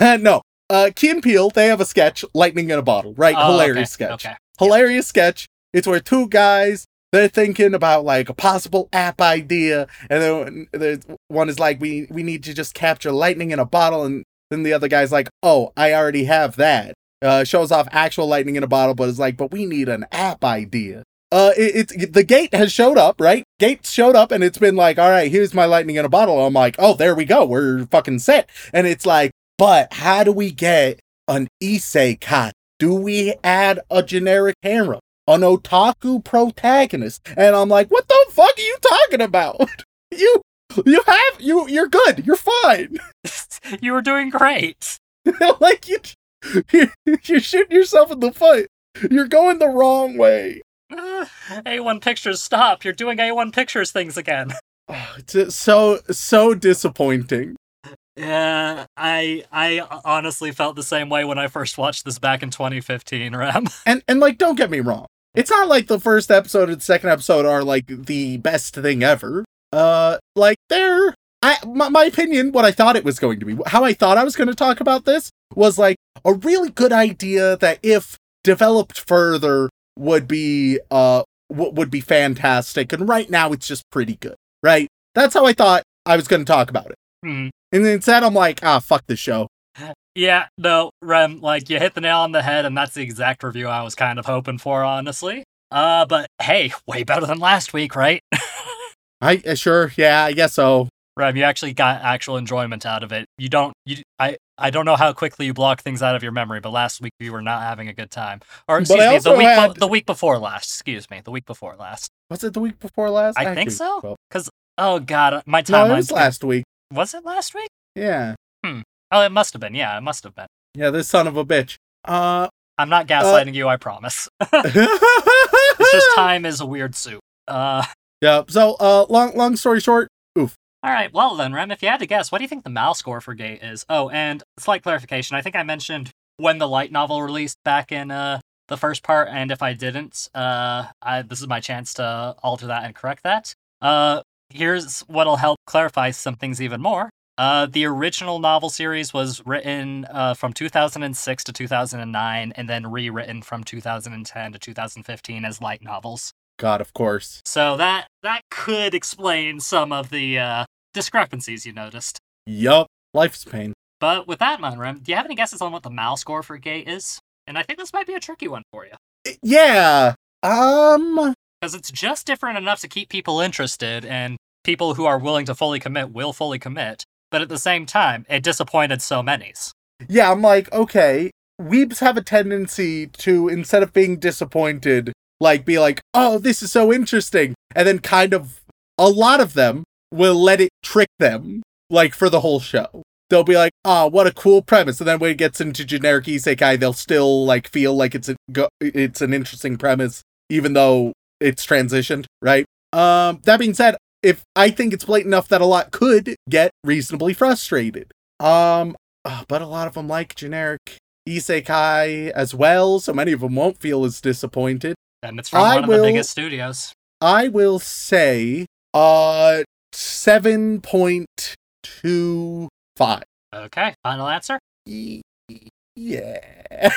Speaker 2: no, uh, Key and Peele they have a sketch, lightning in a bottle, right?
Speaker 1: Oh,
Speaker 2: Hilarious
Speaker 1: okay,
Speaker 2: sketch.
Speaker 1: Okay.
Speaker 2: hilarious sketch. It's where two guys they're thinking about like a possible app idea, and then one is like, "We we need to just capture lightning in a bottle," and then the other guy's like, "Oh, I already have that." Uh, shows off actual lightning in a bottle, but it's like, "But we need an app idea." Uh, it, it's the gate has showed up, right? Gate showed up, and it's been like, "All right, here's my lightning in a bottle." I'm like, "Oh, there we go, we're fucking set." And it's like, but how do we get an isekai? Do we add a generic camera? an otaku protagonist. And I'm like, what the fuck are you talking about? (laughs) you you have you you're good. You're fine. (laughs) (laughs)
Speaker 1: you were doing great.
Speaker 2: like you (laughs) you're shooting yourself in the foot. You're going the wrong way. (sighs)
Speaker 1: Uh, A1 Pictures, stop. You're doing A1 Pictures things again.
Speaker 2: Oh, (laughs) (sighs) it's so so disappointing.
Speaker 1: Yeah, I I honestly felt the same way when I first watched this back in 2015, (laughs) Ram.
Speaker 2: And and like don't get me wrong. It's not like the first episode and second episode are like the best thing ever. Uh like they're I my, my opinion what I thought it was going to be. How I thought I was going to talk about this was like a really good idea that if developed further would be uh w- would be fantastic and right now it's just pretty good. Right? That's how I thought I was going to talk about it.
Speaker 1: Hmm.
Speaker 2: And instead I'm like, ah fuck this show.
Speaker 1: Yeah, no, Rem, like you hit the nail on the head, and that's the exact review I was kind of hoping for, honestly. Uh, but hey, way better than last week, right? (laughs)
Speaker 2: I uh, sure, yeah, I guess so.
Speaker 1: Rem, you actually got actual enjoyment out of it. You don't, you, I, I don't know how quickly you block things out of your memory, but last week you were not having a good time. Or excuse
Speaker 2: I
Speaker 1: me, the week,
Speaker 2: had-
Speaker 1: the week before last. Excuse me, the week before last.
Speaker 2: Was it the week before last?
Speaker 1: I think so. Cause oh god, my
Speaker 2: No,
Speaker 1: timeline
Speaker 2: it was last week.
Speaker 1: Was it last week?
Speaker 2: Yeah.
Speaker 1: Oh, it must have been. Yeah, it must have been.
Speaker 2: Yeah, this son of a bitch. Uh
Speaker 1: I'm not gaslighting you, I promise. (laughs) it's just (laughs) time is a weird soup. Uh,
Speaker 2: Yeah. So, uh, long long story short,
Speaker 1: all right. Well then, Rem, if you had to guess, what do you think the Mal score for Gate is? Oh, and slight clarification. I think I mentioned when the light novel released back in uh the first part, and if I didn't, uh, I, this is my chance to alter that and correct that. Uh, here's what'll help clarify some things even more. Uh, the original novel series was written uh, from 2006 to 2009, and then rewritten from 2010 to 2015 as light novels.
Speaker 2: God, of course.
Speaker 1: So that that could explain some of the uh, discrepancies you noticed.
Speaker 2: Yup. Life's pain.
Speaker 1: But with that, Monrem, do you have any guesses on what the Mal score for Gate is? And I think this might be a tricky one for you.
Speaker 2: Yeah. Um.
Speaker 1: Because it's just different enough to keep people interested, and people who are willing to fully commit will fully commit. But at the same time, it disappointed so many's.
Speaker 2: Yeah, I'm like, okay. Weebs have a tendency to instead of being disappointed, like be like, "Oh, this is so interesting," and then kind of a lot of them will let it trick them, like for the whole show. They'll be like, "Oh, what a cool premise," and then when it gets into generic isekai, they'll still like feel like it's a go- it's an interesting premise, even though it's transitioned, right? Um, that being said, if I think it's blatant enough that a lot could get reasonably frustrated. Um, uh, but a lot of them like generic isekai as well, so many of them won't feel as disappointed.
Speaker 1: And it's from
Speaker 2: I
Speaker 1: one of the biggest studios.
Speaker 2: I will say uh 7.25.
Speaker 1: Okay, final answer? (laughs)
Speaker 2: Y- Yeah.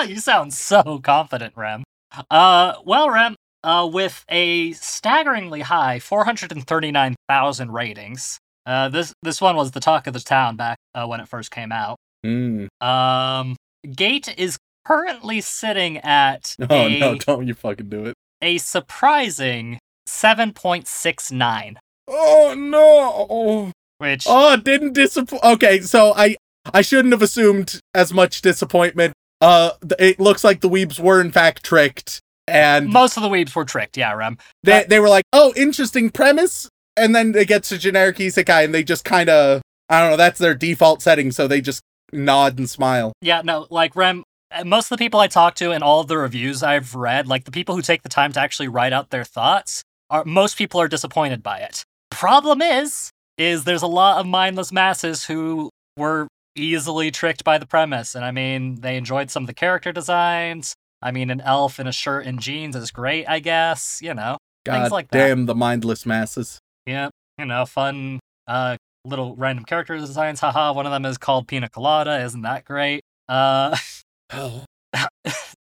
Speaker 2: (laughs)
Speaker 1: you sound so confident, Rem. Uh, well, Rem, uh, with a staggeringly high 439,000 ratings, uh, this this one was the talk of the town back uh, when it first came out.
Speaker 2: Mm.
Speaker 1: Um, Gate is currently sitting at
Speaker 2: Oh
Speaker 1: a,
Speaker 2: no, don't you fucking do it.
Speaker 1: a surprising 7.69,
Speaker 2: Oh no.
Speaker 1: which
Speaker 2: Oh, it didn't disappoint. Okay, so I I shouldn't have assumed as much disappointment. Uh, it looks like the weebs were in fact tricked, and
Speaker 1: Most of the weebs were tricked, yeah, Rem.
Speaker 2: they they were like, "Oh, interesting premise," and then it gets to generic isekai, and they just kind of, I don't know, that's their default setting, so they just nod and smile.
Speaker 1: Yeah, no, like Rem, uh, most of the people I talk to and all of the reviews I've read, like the people who take the time to actually write out their thoughts, are most people are disappointed by it. Problem is, is there's a lot of mindless masses who were easily tricked by the premise, and I mean, they enjoyed some of the character designs. I mean, an elf in a shirt and jeans is great, I guess. You know,
Speaker 2: God
Speaker 1: Things like that.
Speaker 2: damn the mindless masses.
Speaker 1: yeah, you know, fun, uh, little random character designs. Haha, one of them is called Pina Colada. Isn't that great? Uh. (laughs) (gasps) (laughs)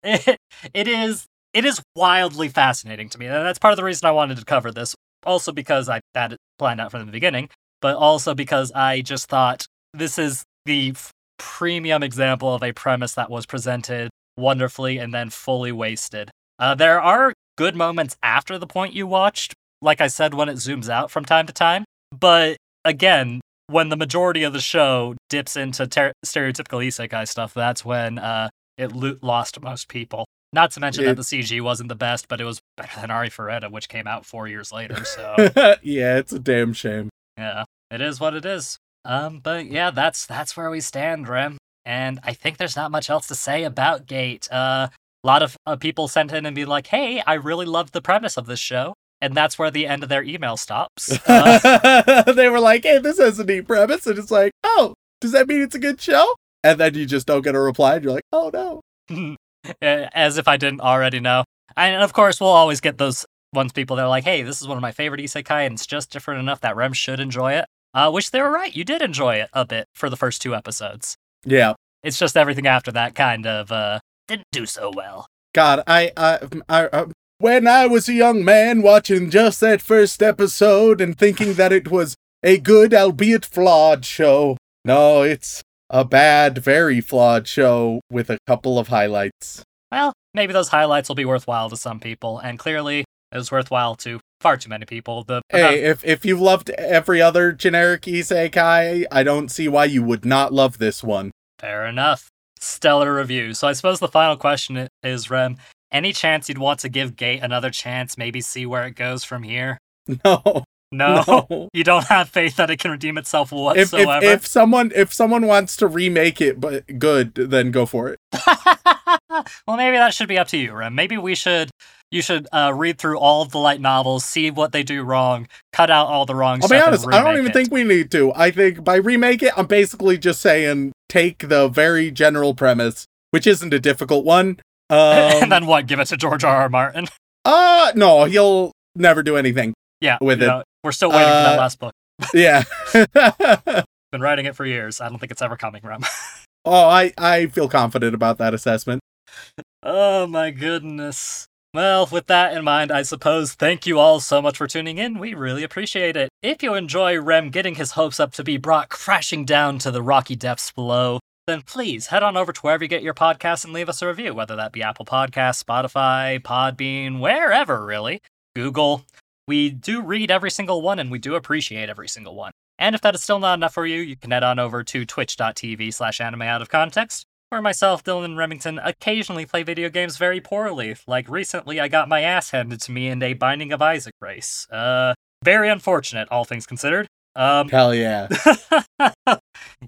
Speaker 1: It, it is it is wildly fascinating to me and that's part of the reason i wanted to cover this also because i had it planned out from the beginning but also because i just thought this is the f- premium example of a premise that was presented wonderfully and then fully wasted uh, there are good moments after the point you watched like i said when it zooms out from time to time but again when the majority of the show dips into ter- stereotypical isekai stuff that's when uh, it lo- lost most people. Not to mention
Speaker 2: It-
Speaker 1: that the CG wasn't the best, but it was better than Arifureta, which came out four years later. (laughs) So
Speaker 2: yeah, it's a damn shame.
Speaker 1: yeah, it is what it is. Um, but yeah, that's that's where we stand, Rem. And I think there's not much else to say about Gate. Uh, a lot of uh, people sent in and be like, "Hey, I really loved the premise of this show," and that's where the end of their email stops. (laughs) Uh,
Speaker 2: they were like, "Hey, this has a neat premise," and it's like, "Oh, does that mean it's a good show?" And then you just don't get a reply, and you're like, "Oh no." (laughs) (laughs)
Speaker 1: as if I didn't already know. And of course, we'll always get those ones people that are like, hey, this is one of my favorite isekai, and it's just different enough that Rem should enjoy it. Uh, which they were right. You did enjoy it a bit for the first two episodes.
Speaker 2: Yeah.
Speaker 1: It's just everything after that kind of uh, didn't do so well.
Speaker 2: God, I, I, I, I, when I was a young man watching just that first episode and thinking that it was a good, albeit flawed show. No, it's a bad, very flawed show with a couple of highlights.
Speaker 1: Well, maybe those highlights will be worthwhile to some people, and clearly it was worthwhile to far too many people. The
Speaker 2: Hey, if if you loved every other generic isekai, I don't see why you would not love this one.
Speaker 1: Fair enough. Stellar review. So I suppose the final question is, Rem, any chance you'd want to give Gate another chance, maybe see where it goes from here? (laughs)
Speaker 2: No,
Speaker 1: No.
Speaker 2: no. (laughs)
Speaker 1: You don't have faith that it can redeem itself whatsoever.
Speaker 2: if if someone if someone wants to remake it but good, then go for it. (laughs)
Speaker 1: well, maybe that should be up to you, Rem. Maybe we should you should uh, read through all of the light novels, see what they do wrong, cut out all the wrong
Speaker 2: I'll
Speaker 1: stuff.
Speaker 2: be honest, I don't even
Speaker 1: it.
Speaker 2: think we need to. I think by remake it, I'm basically just saying take the very general premise, which isn't a difficult one. (laughs) Um,
Speaker 1: and then what? Give it to George R. R. Martin.
Speaker 2: uh no, he'll never do anything.
Speaker 1: Yeah,
Speaker 2: With it.
Speaker 1: know, we're still waiting for that
Speaker 2: Uh,
Speaker 1: last book.
Speaker 2: Yeah. (laughs)
Speaker 1: Been writing it for years. I don't think it's ever coming, Rem. (laughs)
Speaker 2: oh, I I feel confident about that assessment.
Speaker 1: Oh my goodness. Well, with that in mind, I suppose thank you all so much for tuning in. We really appreciate it. If you enjoy Rem getting his hopes up to be brought crashing down to the rocky depths below, then please head on over to wherever you get your podcasts and leave us a review, whether that be Apple Podcasts, Spotify, Podbean, wherever really. Google. We do read every single one and we do appreciate every single one. And if that is still not enough for you, you can head on over to twitch.tv slash anime out of context where myself, Dylan, and Remington occasionally play video games very poorly. Like recently, I got my ass handed to me in a Binding of Isaac race. Uh, very unfortunate, all things considered. Um,
Speaker 2: Hell yeah. (laughs)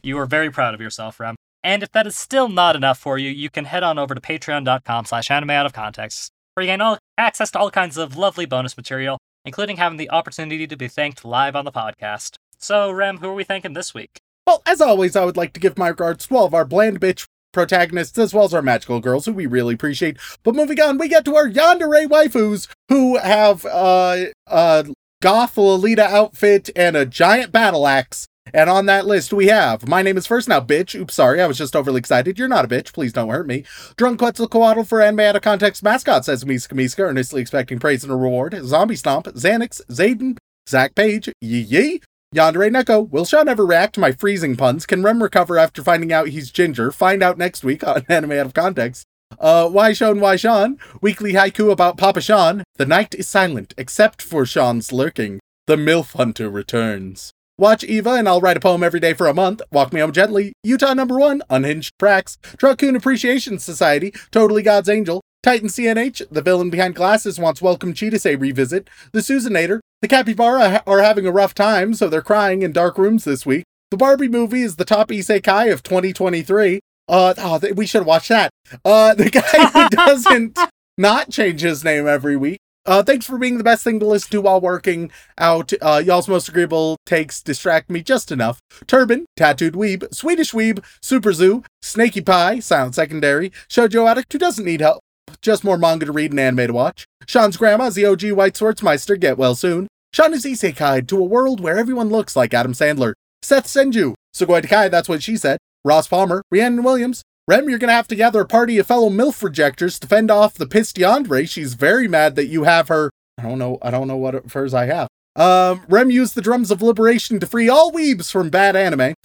Speaker 1: you are very proud of yourself, Rem. And if that is still not enough for you, you can head on over to patreon.com slash anime out of context, where you gain all access to all kinds of lovely bonus material, including having the opportunity to be thanked live on the podcast. So, Rem, who are we thanking this week?
Speaker 2: Well, as always, I would like to give my regards to all of our bland bitch protagonists as well as our magical girls who we really appreciate. But moving on, we get to our yandere waifus who have uh uh goth Lolita outfit and a giant battle axe. And on that list we have My Name is First Now, bitch. Oops, sorry, I was just overly excited. You're not a bitch. Please don't hurt me. Drunk Quetzalcoatl for Anime Out of Context mascot says Miska Miska, earnestly expecting praise and a reward. Zombie Stomp, Xanax, Zayden, Zach Page, Yee Yee, Yandere Neko, will Shaun ever react to my freezing puns? Can Rem recover after finding out he's ginger? Find out next week on (laughs) Anime Out of Context. Uh, why Shaun, why Shaun? Weekly haiku about Papa Shaun. The night is silent, except for Shaun's lurking. The MILF Hunter returns. Watch Eva and I'll write a poem every day for a month. Walk Me Home Gently. Utah number one. Unhinged Prax. Truckoon Appreciation Society. Totally God's Angel. Titan CNH. The villain behind glasses wants Welcome to say revisit. The Susanator. The Capybara are having a rough time, so they're crying in dark rooms this week. The Barbie movie is the top isekai of 2023. Uh, oh, th- we should watch that. Uh, the guy who (laughs) doesn't not change his name every week. Uh, thanks for being the best thing to listen to while working out. Uh, y'all's most agreeable takes distract me just enough. Turban, Tattooed Weeb, Swedish Weeb, Super Zoo, Snaky Pie, Silent Secondary, Shoujo Addict who doesn't need help, just more manga to read and anime to watch. Shaun's grandma, the OG White Swordsmeister, get well soon. Shaun is isekai to a world where everyone looks like Adam Sandler. Seth Senju, Sugoi Takai, that's what she said. Ross Palmer, Rhiannon Williams, Rem, you're gonna have to gather a party of fellow MILF rejectors to fend off the pissed Yandere. She's very mad that you have her. I don't know. I don't know what furs I have. Um, Rem used the drums of liberation to free all weebs from bad anime.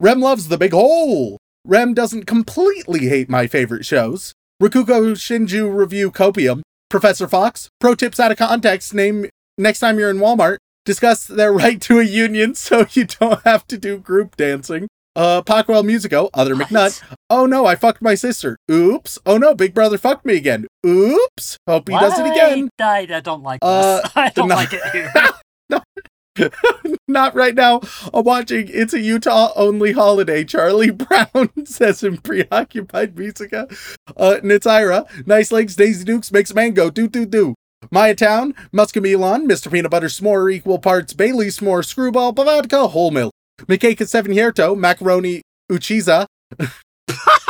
Speaker 2: Rem loves the big hole. Rem doesn't completely hate my favorite shows. Rakugo Shinju review Copium. Professor Fox. Pro tips out of context. Name next time you're in Walmart. Discuss their (laughs) right to a union so you don't have to do group dancing. Uh, Pockwell Musico, Other
Speaker 1: What?
Speaker 2: McNutt. Oh no, I fucked my sister. Oops. Oh no, Big Brother fucked me again. Oops. Hope he does it again.
Speaker 1: I, I don't like this.
Speaker 2: Uh, (laughs)
Speaker 1: I don't
Speaker 2: no.
Speaker 1: like it here. (laughs) (laughs)
Speaker 2: Not right now. I'm watching It's a Utah only holiday. Charlie Brown says in Preoccupied Musica. Uh, Nitsaira, Nice Legs, Daisy Dukes makes mango. man go do do do. Maya Town, Muscamelon, Mr. Peanut Butter S'more equal parts Bailey S'more, Screwball, Bavadka, Whole Milk. Mikeka Seven Hierto, Macaroni Uchiza. (laughs)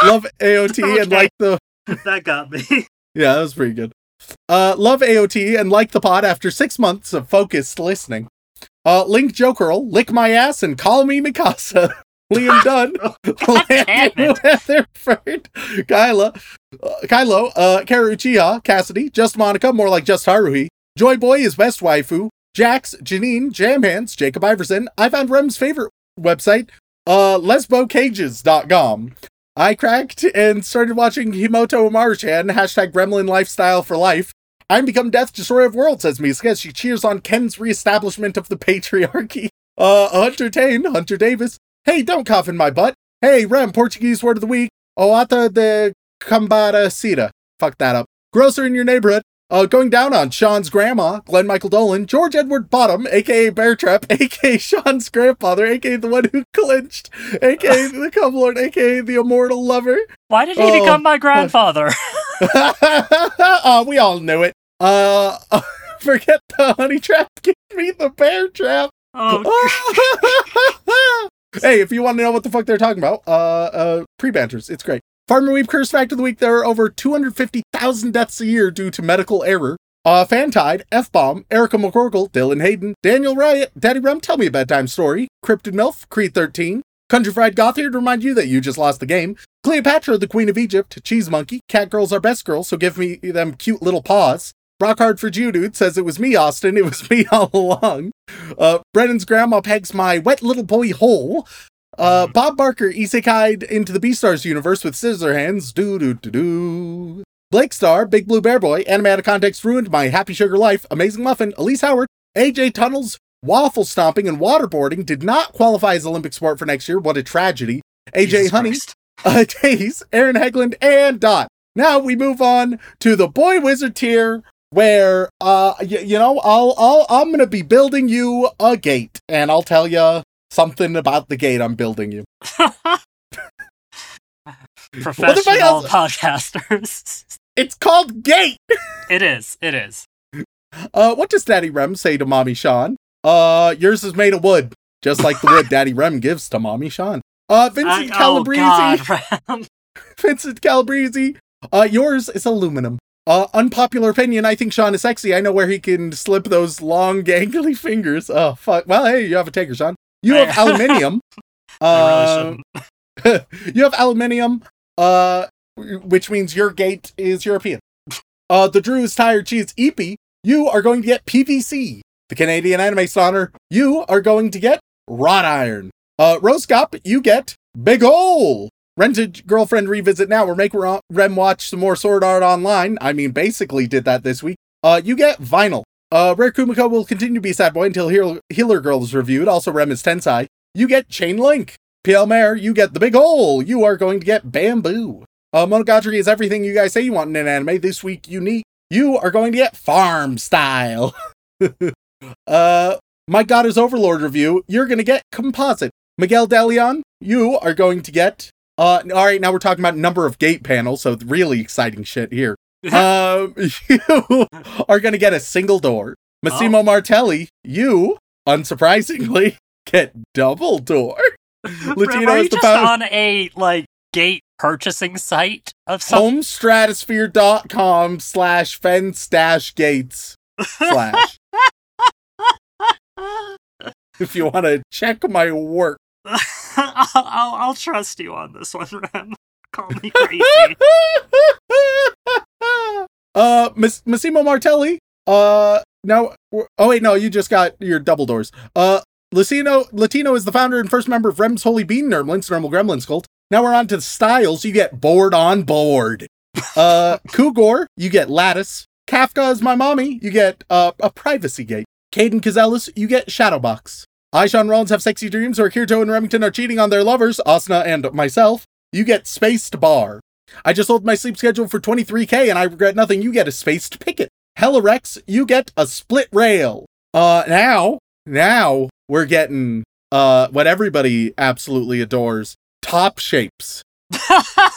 Speaker 2: Love AOT and like the
Speaker 1: that got me. (laughs)
Speaker 2: yeah, that was pretty good. Uh, love AOT and like the pod after six months of focused listening. Uh, Link Jokerl, lick my ass and call me Mikasa. (laughs) Liam Dunn, Weatherford, Kyla, uh, Kylo, uh, Kara Uchiha, Cassidy, Just Monica, more like Just Haruhi, Joy Boy is best waifu, Jax, Janine, Jam Hands, Jacob Iverson. I found Rem's favorite website, uh, lesbocages.com. I cracked and started watching Himouto Umaru-chan, hashtag gremlin lifestyle for life. I'm become Death Destroyer of Worlds, says Misuka as she cheers on Ken's reestablishment of the patriarchy. (laughs) Uh, Hunter Tane, Hunter Davis. Hey, don't cough in my butt. Hey, Rem, Portuguese word of the week. Oata de Cambada Cita. Fuck that up. Grocer in your neighborhood. Uh, going down on Shaun's grandma, Glenn Michael Dolan, George Edward Bottom, aka Bear Trap, (laughs) aka Shaun's grandfather, aka the one who clinched, aka (laughs) the cum lord, aka the immortal lover.
Speaker 1: Why did he
Speaker 2: Oh,
Speaker 1: become my grandfather? (laughs)
Speaker 2: uh, we all knew it. Uh, forget the honey trap. Give me the bear trap.
Speaker 1: oh,
Speaker 2: hey, if you want to know what the fuck they're talking about, uh, uh, pre-banters, it's great. Farmer Weave Curse Fact of the Week, there are over 250,000 deaths a year due to medical error. Uh, Fantide, F-Bomb, Erica McCorkle, Dylan Hayden, Daniel Riot, Daddy Rum, Tell Me a Bedtime Story, Cryptid MILF, Creed 13, Country Fried Goth here to remind you that you just lost the game, Cleopatra, the Queen of Egypt, Cheese Monkey, Cat Girls are best girls, so give me them cute little paws. Rock Hard for Jew says it was me, Austin. (laughs) It was me all along. Uh, Brennan's grandma pegs my wet little boy hole. Uh, Bob Barker isekai'd into the Beastars universe with scissor hands. Doo doo doo doo. Blake Star, Big Blue Bear Boy, of Context ruined my Happy Sugar Life, Amazing Muffin, Elise Howard, AJ Tunnels, waffle stomping, and waterboarding did not qualify as Olympic sport for next year. What a tragedy. AJ
Speaker 1: Jesus
Speaker 2: Honey, uh, (laughs) Days, Aaron Hegland, and Dot. Now we move on to the Boy Wizard tier, where uh, y- you know, I'll, I'll, I'm gonna be building you a gate, and I'll tell you something about the gate I'm building you. (laughs)
Speaker 1: Professional podcasters.
Speaker 2: It's called Gate.
Speaker 1: it is. It is.
Speaker 2: Uh, what does Daddy Rem say to Mommy Shaun? Uh, yours is made of wood, just like the wood (laughs) Daddy Rem gives to Mommy Shaun. Uh, Vincent
Speaker 1: I- oh
Speaker 2: Calabrese.
Speaker 1: God, (laughs) Ram.
Speaker 2: Vincent Calabrese. Uh, yours is aluminum. Uh, unpopular opinion. I think Shaun is sexy. I know where he can slip those long, gangly fingers. Oh fuck. Well, hey, you have a taker, Shaun. You have (laughs)
Speaker 1: I-
Speaker 2: aluminium.
Speaker 1: I really
Speaker 2: Uh, (laughs) (laughs) you have aluminium, uh, which means your gate is European. Uh, the Drew's Tire Cheese Eepy, you are going to get PVC. The Canadian Anime Sonner, you are going to get wrought iron. Uh, Roscop, you get Big Ol'. Rented Girlfriend Revisit Now, or make Rem watch some more Sword Art Online. I mean, basically did that this week. Uh, you get vinyl. Uh, Rare Kumiko will continue to be Sad Boy until Heal- Healer Girl is reviewed. Also, Rem is Tensai. You get Chain Link. PL Mare, you get the big hole. You are going to get bamboo. Uh, Monogatari is everything you guys say you want in an anime. This week, unique. You are going to get farm style. (laughs) uh, My God is Overlord review. You're going to get composite. Miguel Delion, you are going to get. Uh, all right, now we're talking about number of gate panels, so really exciting shit here. Um, (laughs) you are going to get a single door. Massimo Martelli, you, unsurprisingly, (laughs) get double door. (laughs) Latino is the
Speaker 1: just
Speaker 2: found-
Speaker 1: on a like gate purchasing site of some?
Speaker 2: homestratosphere.com slash fence dash gates slash if you want to check my work
Speaker 1: I'll, I'll, I'll trust you on this one, Rem. Call me crazy.
Speaker 2: Uh Miss Massimo Martelli uh now oh wait no you just got your double doors. Uh Latino Latino is the founder and first member of Rem's Holy Bean Nermlins Nermal Gremlins cult. Now we're on to the styles. You get board on board. (laughs) Uh Kugor you get lattice. Kafka is my mommy. You get uh, a privacy gate. Caden Cazellas you get shadowbox. Aisha and Rollins have sexy dreams where Kirito and Remington are cheating on their lovers Asuna and myself. You get spaced bar I just sold my sleep schedule for 23k and I regret nothing. You get a spaced picket. Helirex, you get a split rail. Uh now, now we're getting uh what everybody absolutely adores. Top shapes. (laughs)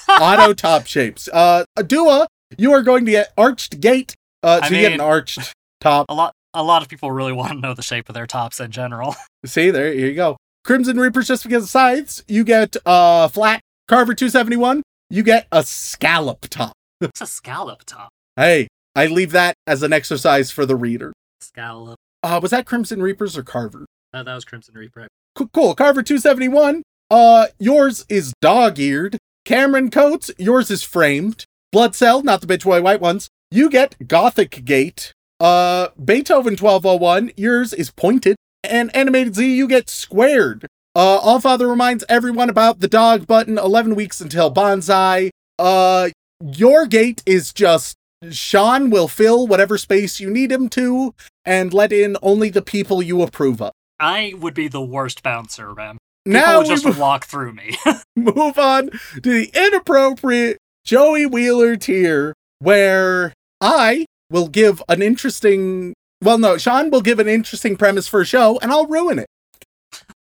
Speaker 2: Auto top shapes. Uh Dua, you are going to get arched gate. Uh
Speaker 1: I
Speaker 2: so you get an arched top.
Speaker 1: a lot, a lot of people really want to know the shape of their tops in general. (laughs)
Speaker 2: See, there here you go. Crimson Reapers just because of scythes, you get uh flat. Carver 271, you get a scallop top.
Speaker 1: It's a scallop top.
Speaker 2: Hey, I leave that as an exercise for the reader.
Speaker 1: Scallop.
Speaker 2: Uh, was that Crimson Reapers or Carver?
Speaker 1: Uh, that was Crimson Reaper.
Speaker 2: Cool, cool. Carver 271. Uh, yours is dog-eared. Cameron Coates, yours is framed. Blood Cell, not the bitch boy white ones. You get Gothic Gate. Uh, Beethoven 1201, yours is pointed. And Animated Z, you get squared. Uh, Allfather reminds everyone about the dog button, 11 weeks until Bonsai. Uh, your gate is just Shaun will fill whatever space you need him to and let in only the people you approve of.
Speaker 1: I would be the worst bouncer, man. People
Speaker 2: Now
Speaker 1: would just
Speaker 2: move, (laughs)
Speaker 1: walk through me. (laughs)
Speaker 2: move on to the inappropriate Joey Wheeler tier, where I will give an interesting. Well, no, Shaun will give an interesting premise for a show, and I'll ruin it.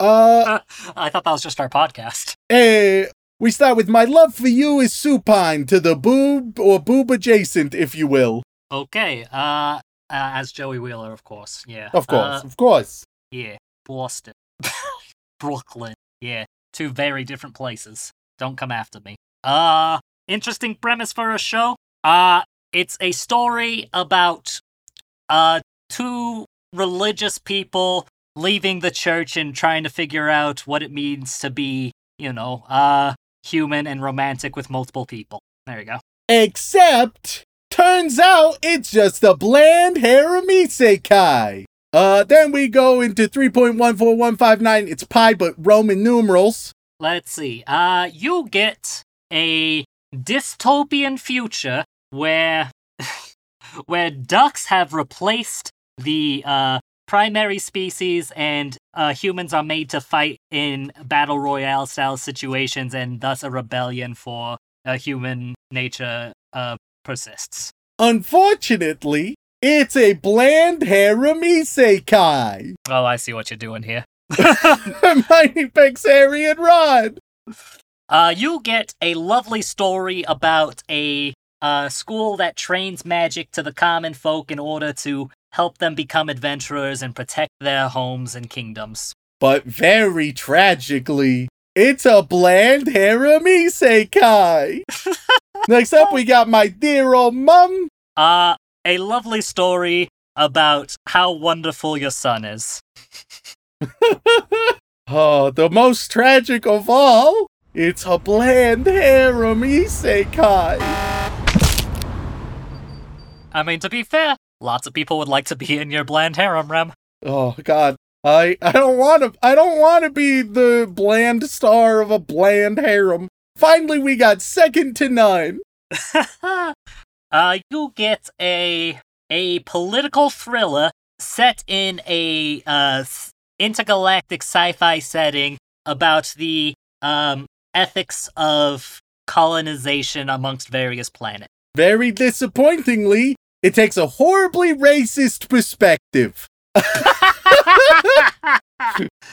Speaker 2: Uh,
Speaker 1: I thought that was just our podcast.
Speaker 2: eh, we start with my love for you is supine to the boob or boob adjacent, if you will.
Speaker 1: Okay. Uh, uh as Joey Wheeler, of course. Yeah.
Speaker 2: Of course,
Speaker 1: Uh,
Speaker 2: of course.
Speaker 1: yeah. Boston. (laughs) Brooklyn. Yeah. Two very different places. Don't come after me. Uh, interesting premise for a show. Uh, it's a story about uh two religious people leaving the church and trying to figure out what it means to be, you know, uh human and romantic with multiple people. There you go.
Speaker 2: Except, turns out it's just a bland harem isekai. Uh, then we go into 3.14159. It's pi, but Roman numerals.
Speaker 1: Let's see. Uh, you get a dystopian future where (laughs) where ducks have replaced the uh primary species and uh humans are made to fight in battle royale style situations and thus a rebellion for uh, human nature uh persists.
Speaker 2: Unfortunately, it's a bland harem isekai.
Speaker 1: Oh, I see what you're doing here. (laughs)
Speaker 2: Hermione picks Harry and Ron.
Speaker 1: Uh, you get a lovely story about a uh, school that trains magic to the common folk in order to help them become adventurers and protect their homes and kingdoms.
Speaker 2: But very tragically, it's a bland harem isekai. (laughs) Next up, we got my dear old mum.
Speaker 1: Uh, a lovely story about how wonderful your son is. (laughs)
Speaker 2: Oh, the most tragic of all, it's a bland harem isekai.
Speaker 1: I mean, to be fair, lots of people would like to be in your bland harem, Rem.
Speaker 2: Oh God, I I don't want to I don't want to be the bland star of a bland harem. Finally, we got second to none. (laughs)
Speaker 1: uh, you get a a political thriller set in a uh, intergalactic sci-fi setting about the um, ethics of colonization amongst various planets.
Speaker 2: Very disappointingly, it takes a horribly racist perspective. (laughs)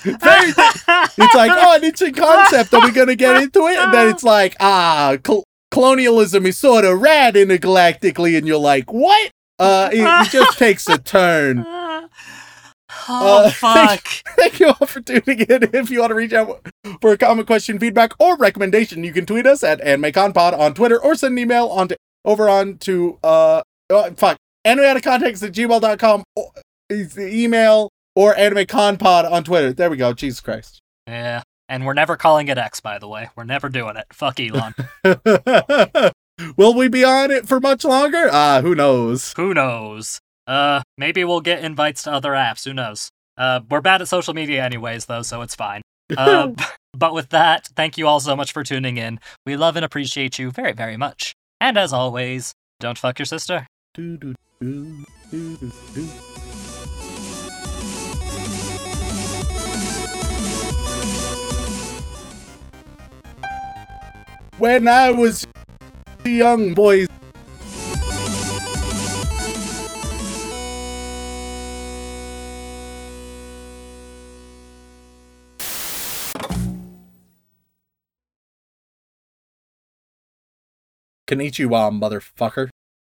Speaker 2: Very, it's like, oh, an interesting concept. Are we going to get into it? And then it's like, ah, col- colonialism is sort of rad intergalactically. And you're like, what? Uh, it, it (laughs) just takes a turn. (laughs)
Speaker 1: oh
Speaker 2: Uh,
Speaker 1: fuck!
Speaker 2: Thank you all for tuning in. If you want to reach out for a comment, question, feedback, or recommendation, you can tweet us at AnimeConPod on Twitter or send an email on to, over on to, uh, oh, fuck, animeoutofcontext at gmail.com is the email or AnimeConPod on Twitter. There we go. Jesus Christ.
Speaker 1: Yeah, and we're never calling it X, by the way. We're never doing it. Fuck Elon. (laughs)
Speaker 2: Will we be on it for much longer? Ah, who knows?
Speaker 1: Who knows? Uh, maybe we'll get invites to other apps. Who knows? Uh, we're bad at social media anyways, though, so it's fine. Uh, (laughs) but with that, thank you all so much for tuning in. We love and appreciate you very, very much. And as always, don't fuck your sister.
Speaker 2: Do, do, do, do, do, do. When I was young boy. Konnichiwa, motherfucker.